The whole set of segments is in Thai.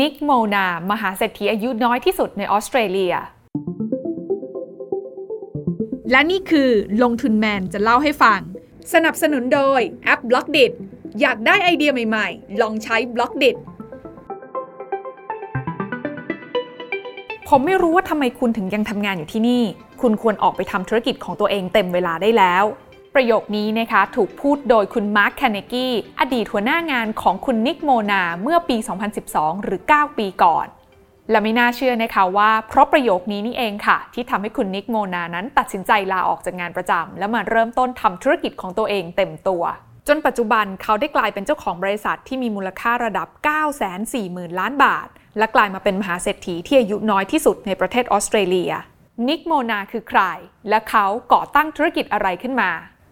Nick Molnar มหาเศรษฐีอายุน้อยที่สุดในออสเตรเลีย และนี่คือลงทุนแมนจะเล่าให้ฟัง สนับสนุนโดยแอป b ล็อกดิอยากได้ไอเดียใหม่ๆ ลองใช้ Blockdit ผมไม่รู้ว่าทำไมคุณถึงยังทำงานอยู่ที่นี่ คุณควรออกไปทำธุรกิจของตัวเองเต็มเวลาได้แล้ว ประโยคนี้นะคะถูกพูดโดยคุณมาร์คแคนเนกี้อดีตหัวหน้างานของคุณนิกโมนาเมื่อปี 2012 หรือ 9 ปีก่อน และไม่น่าเชื่อนะคะว่าเพราะประโยคนี้นี่เองค่ะ ที่ทำให้คุณนิกโมนานั้นตัดสินใจลาออกจากงานประจำแล้วมาเริ่มต้นทำธุรกิจของตัวเองเต็มตัวจนปัจจุบันเขาได้กลายเป็นเจ้าของบริษัทที่มีมูลค่าระดับ 940,000 ล้านบาท และกลายมาเป็นมหาเศรษฐีที่อายุน้อยที่สุดในประเทศออสเตรเลีย นิกโมนาคือใคร และเขาก่อตั้งธุรกิจอะไรขึ้นมา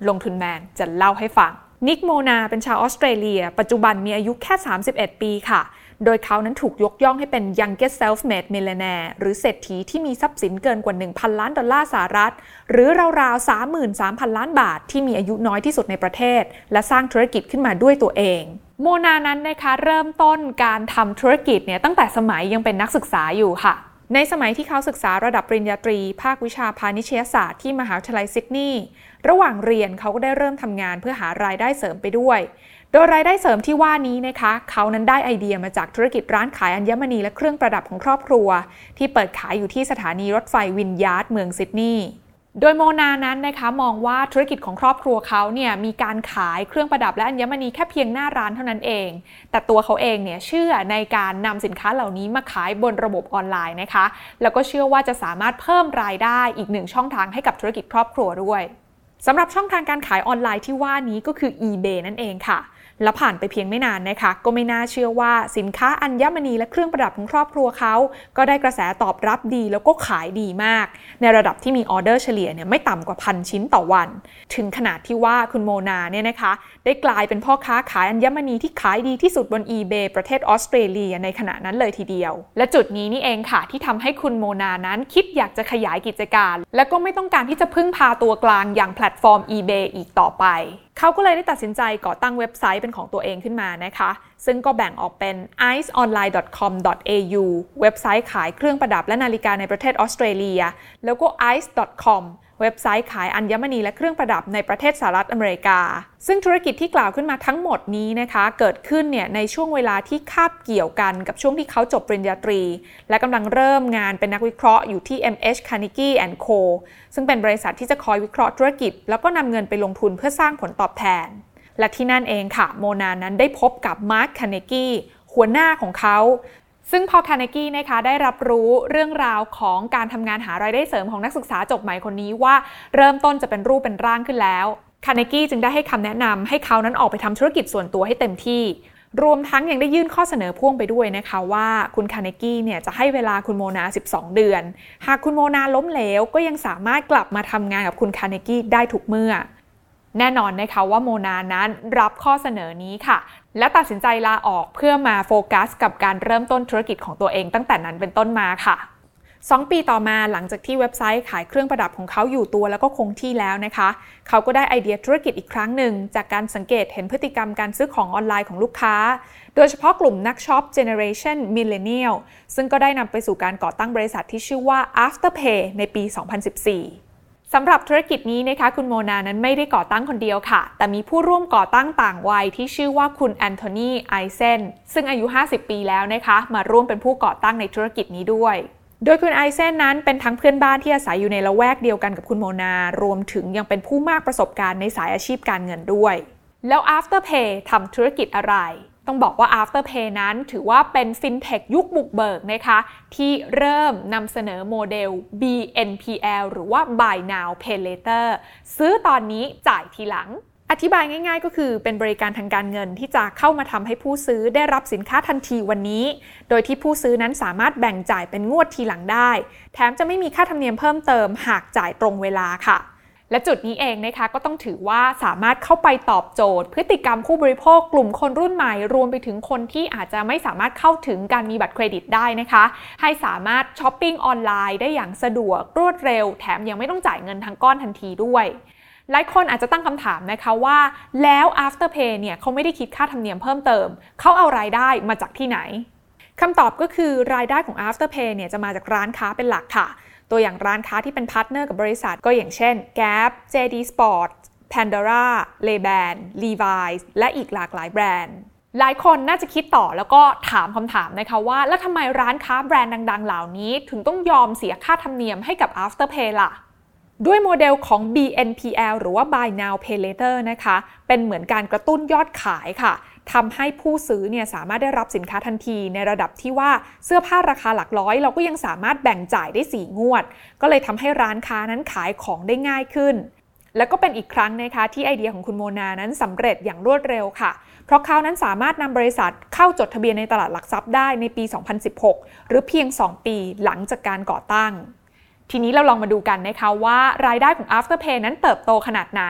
ลงทุนแมนจะเล่าให้ฟัง นิกโมนาเป็นชาวออสเตรเลีย ปัจจุบันมีอายุแค่ 31 ปีค่ะ โดยเขานั้นถูกยกย่องให้เป็น youngest self-made millionaire หรือเศรษฐีที่มีทรัพย์สินเกินกว่า 1,000 ล้านดอลลาร์สหรัฐ หรือราวๆ 33,000 ล้านบาท ที่มีอายุน้อยที่สุดในประเทศ และสร้างธุรกิจขึ้นมาด้วยตัวเองโมนานั้นนะคะเริ่มต้นการทำธุรกิจเนี่ยตั้งแต่สมัยยังเป็นนักศึกษาอยู่ค่ะ ในสมัยที่เขาศึกษาระดับปริญญาตรี ภาควิชาพาณิชยศาสตร์ที่มหาวิทยาลัยซิดนีย์ระหว่างเรียนเขาก็ได้เริ่มทำงานเพื่อหารายได้เสริมไปด้วย โดยรายได้เสริมที่ว่านี้นะคะ เขานั้นได้ไอเดียมาจากธุรกิจร้านขายอัญมณีและเครื่องประดับของครอบครัว ที่เปิดขายอยู่ที่สถานีรถไฟวินยาร์ดเมืองซิดนีย์ โดยโมนานั้นนะคะมองว่าธุรกิจของครอบครัวเขาเนี่ยมีการขายเครื่องประดับและอัญมณีแค่เพียงหน้าร้านเท่านั้นเอง แต่ตัวเขาเองเนี่ยเชื่อในการนำสินค้าเหล่านี้มาขายบนระบบออนไลน์นะคะ แล้วก็เชื่อว่าจะสามารถเพิ่มรายได้อีกหนึ่งช่องทางให้กับธุรกิจครอบครัวด้วยสำหรับช่องทางการขายออนไลน์ที่ว่านี้ก็คือ eBay นั่นเองค่ะ แล้วผ่านไปเพียงไม่นานนะคะ ก็ไม่น่าเชื่อว่าสินค้าอัญมณีและเครื่องประดับของครอบครัวเขา ก็ได้กระแสตอบรับดีแล้วก็ขายดีมาก ในระดับที่มีออเดอร์เฉลี่ยเนี่ยไม่ต่ำกว่าพันชิ้นต่อวัน ถึงขนาดที่ว่าคุณโมนาเนี่ยนะคะ ได้กลายเป็นพ่อค้าขายอัญมณีที่ขายดีที่สุดบน eBay ประเทศออสเตรเลียในขณะนั้นเลยทีเดียว และจุดนี้นี่เองค่ะที่ทำให้คุณโมนานั้นคิดอยากจะขยายกิจการ และก็ไม่ต้องการที่จะพึ่งพาตัวกลางอย่างแพลตฟอร์ม eBay อีกต่อไปเขาก็เลยได้ตัดสินใจก่อตั้งเว็บไซต์เป็นของตัวเองขึ้นมานะคะ ซึ่งก็แบ่งออกเป็น iceonline.com.au เว็บไซต์ขายเครื่องประดับและนาฬิกาในประเทศออสเตรเลีย แล้วก็ ice.com เว็บไซต์ขายอัญมณีและเครื่องประดับในประเทศสหรัฐอเมริกา ซึ่งธุรกิจที่กล่าวขึ้นมาทั้งหมดนี้นะคะ เกิดขึ้นเนี่ยในช่วงเวลาที่คาบเกี่ยวกันกับช่วงที่เขาจบปริญญาตรี และกำลังเริ่มงานเป็นนักวิเคราะห์อยู่ที่ MH Carnegie Co ซึ่งเป็นบริษัทที่จะคอยวิเคราะห์ธุรกิจ แล้วก็นำเงินไปลงทุนเพื่อสร้างผลตอบแทน และที่นั่นเองค่ะ โมนานั้นได้พบกับมาร์คคาเนกี้หัวหน้าของเขา ซึ่งพอคาเนกี้นะคะได้รับรู้เรื่องราวของการทำงานหารายได้เสริมของนักศึกษาจบใหม่คนนี้ว่าเริ่มต้นจะเป็นรูปเป็นร่างขึ้นแล้วคาเนกี้จึงได้ให้คำแนะนำให้เขานั้นออกไปทำธุรกิจส่วนตัวให้เต็มที่ รวมทั้งยังได้ยื่นข้อเสนอพ่วงไปด้วยนะคะว่าคุณคาเนกี้เนี่ยจะให้เวลาคุณโมนา 12 เดือน หากคุณโมนาล้มเหลวก็ยังสามารถกลับมาทำงานกับคุณคาเนกี้ได้ทุกเมื่อแน่นอนนะคะว่าโมนานั้นรับข้อเสนอนี้ค่ะ และตัดสินใจลาออกเพื่อมาโฟกัสกับการเริ่มต้นธุรกิจของตัวเองตั้งแต่นั้นเป็นต้นมาค่ะ2ปีต่อมาหลังจากที่เว็บไซต์ขายเครื่องประดับของเขาอยู่ตัวแล้วก็คงที่แล้วนะคะ เขาก็ได้ไอเดียธุรกิจอีกครั้งหนึ่ง จากการสังเกตเห็นพฤติกรรมการซื้อของออนไลน์ของลูกค้า โดยเฉพาะกลุ่มนักช็อป Generation Millennial ซึ่งก็ได้นำไปสู่การก่อตั้งบริษัทที่ชื่อว่า Afterpay ในปี 2014 สำหรับธุรกิจนี้นะคะคุณโมนานั้นไม่ได้ก่อตั้งคนเดียวค่ะ แต่มีผู้ร่วมก่อตั้งต่างวัยที่ชื่อว่าคุณแอนโทนีไอเซนซึ่งอายุ 50 ปีแล้วนะคะ มาร่วมเป็นผู้ก่อตั้งในธุรกิจนี้ด้วย โดยคุณไอเซนนั้นเป็นทั้งเพื่อนบ้านที่อาศัยอยู่ในละแวกเดียวกันกับคุณโมนา รวมถึงยังเป็นผู้มากประสบการณ์ในสายอาชีพการเงินด้วย แล้ว Afterpay ทำธุรกิจอะไร ต้องบอกว่า Afterpay นั้นถือว่าเป็นฟินเทคยุคบุกเบิกนะคะที่เริ่มนำเสนอโมเดล BNPL หรือว่า Buy Now Pay Later ซื้อตอนนี้จ่ายทีหลัง อธิบายง่ายๆ ก็คือเป็นบริการทางการเงินที่จะเข้ามาทำให้ผู้ซื้อได้รับสินค้าทันทีวันนี้ โดยที่ผู้ซื้อนั้นสามารถแบ่งจ่ายเป็นงวดทีหลังได้ แถมจะไม่มีค่าธรรมเนียมเพิ่มเติมหากจ่ายตรงเวลาค่ะ และจุดนี้เองนะคะก็ต้องถือว่าสามารถเข้าไปตอบโจทย์ พฤติกรรมผู้บริโภคกลุ่มคนรุ่นใหม่ รวมไปถึงคนที่อาจจะไม่สามารถเข้าถึงการมีบัตรเครดิตได้นะคะ ให้สามารถช้อปปิ้งออนไลน์ได้อย่างสะดวกรวดเร็ว แถมยังไม่ต้องจ่ายเงินทั้งก้อนทันทีด้วยหลายคนอาจจะตั้งคำถามนะคะว่า แล้ว Afterpay เนี่ยเขาไม่ได้คิดค่าธรรมเนียมเพิ่มเติม เขาเอารายได้มาจากที่ไหนคำตอบก็คือรายได้ของ Afterpay เนี่ยจะมาจากร้านค้าเป็นหลักค่ะ ตัวอย่างร้านค้าที่เป็น partner กับบริษัทก็อย่างเช่น Gap, JD Sports, Pandora, Ray-Ban, Levi's และอีกหลากหลายแบรนด์หลายคนน่าจะคิดต่อแล้วก็ถามคำถามนะคะว่า แล้วทำไมร้านค้าแบรนด์ดัง ๆ เหล่านี้ ถึงต้องยอมเสียค่าธรรมเนียมให้กับ Afterpay ล่ะ ด้วยโมเดลของ BNPL หรือว่า Buy Now Pay Later นะคะ เป็นเหมือนการกระตุ้นยอดขายค่ะทำให้ผู้ซื้อเนี่ยสามารถได้รับสินค้าทันที ในระดับที่ว่าเสื้อผ้าราคาหลักร้อย เราก็ยังสามารถแบ่งจ่ายได้ 4 งวด ก็เลยทำให้ร้านค้านั้นขายของได้ง่ายขึ้น แล้วก็เป็นอีกครั้งนะคะที่ไอเดียของคุณโมนานั้นสำเร็จอย่างรวดเร็วค่ะ เพราะเขานั้นสามารถนำบริษัทเข้าจดทะเบียนในตลาดหลักทรัพย์ได้ในปี 2016 หรือเพียง 2 ปีหลังจากการก่อตั้ง ทีนี้เราลองมาดูกันนะคะว่ารายได้ของ Afterpay นั้นเติบโตขนาดไหน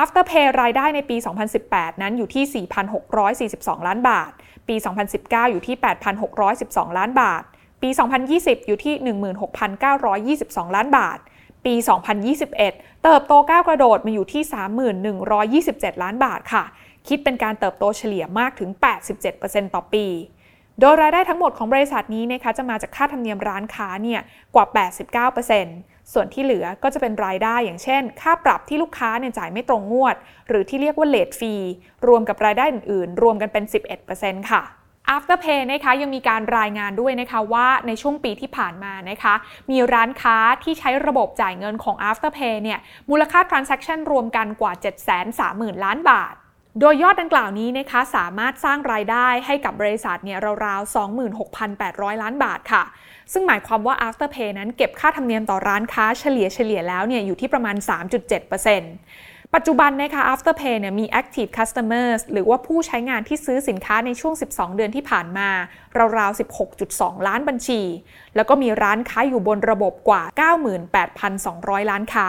Afterpay รายได้ในปี 2018 นั้นอยู่ที่ 4,642 ล้านบาท ปี 2019 อยู่ที่ 8,612 ล้านบาท ปี 2020 อยู่ที่ 16,922 ล้านบาท ปี 2021 เติบโตก้าวกระโดดมาอยู่ที่ 31,127 ล้านบาทค่ะ คิดเป็นการเติบโตเฉลี่ยมากถึง 87%ต่อปี โดยรายได้ทั้งหมดของบริษัทนี้นะคะจะมาจากค่าธรรมเนียมร้านค้าเนี่ยกว่า 89%ส่วนที่เหลือก็จะเป็นรายได้อย่างเช่น ค่าปรับที่ลูกค้าเนี่ยจ่ายไม่ตรงงวด หรือที่เรียกว่าเลทฟรีรวมกับรายได้อื่นๆ รวมกันเป็น 11%ค่ะ Afterpay นะคะยังมีการรายงานด้วยนะคะว่าในช่วงปีที่ผ่านมานะคะมีร้านค้าที่ใช้ระบบจ่ายเงินของ Afterpay เนี่ยมูลค่า transaction รวมกันกว่า 730,000 ล้านบาท โดยยอดดังกล่าวนี้นะคะสามารถสร้างรายได้ให้กับบริษัทเนี่ยราวๆ 26,800 ล้านบาทค่ะ ซึ่งหมายความว่า Afterpay นั้นเก็บค่าธรรมเนียมต่อร้านค้าเฉลี่ยเฉลี่ยแล้วเนี่ยอยู่ที่ประมาณ 3.7%ปัจจุบันนะคะ Afterpay เนี่ยมี active customers หรือว่าผู้ใช้งานที่ซื้อสินค้าในช่วง 12 เดือนที่ผ่านมาราวๆ 16.2 ล้านบัญชี แล้วก็มีร้านค้าอยู่บนระบบกว่า 98,200 ล้านค้า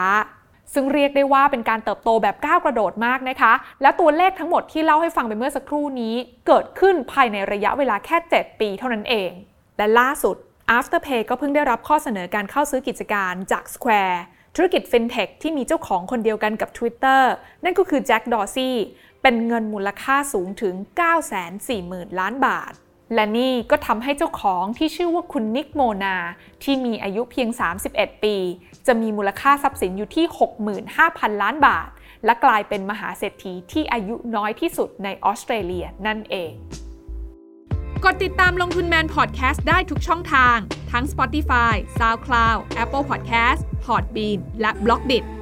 ซึ่งเรียกได้ว่าเป็นการเติบโตแบบก้าวกระโดดมากนะคะ และตัวเลขทั้งหมดที่เล่าให้ฟังไปเมื่อสักครู่นี้ เกิดขึ้นภายในระยะเวลาแค่ 7 ปีเท่านั้นเอง และล่าสุด Afterpay ก็เพิ่งได้รับข้อเสนอการเข้าซื้อกิจการจาก Square ธุรกิจ FinTech ที่มีเจ้าของคนเดียวกันกับ Twitter นั่นก็คือแจ็คดอซี่เป็นเงินมูลค่าสูงถึง 940,000 ล้านบาท และนี่ก็ทำให้เจ้าของที่ชื่อว่าคุณนิกโมนา ที่มีอายุเพียง 31 ปี จะมีมูลค่าทรัพย์สินอยู่ที่ 65,000 ล้านบาท และกลายเป็นมหาเศรษฐีที่อายุน้อยที่สุดในออสเตรเลียนั่นเอง กดติดตามลงทุนแมนพอดแคสต์ได้ทุกช่องทาง ทั้ง Spotify, SoundCloud, Apple Podcast, Podbean และ b l o k d i t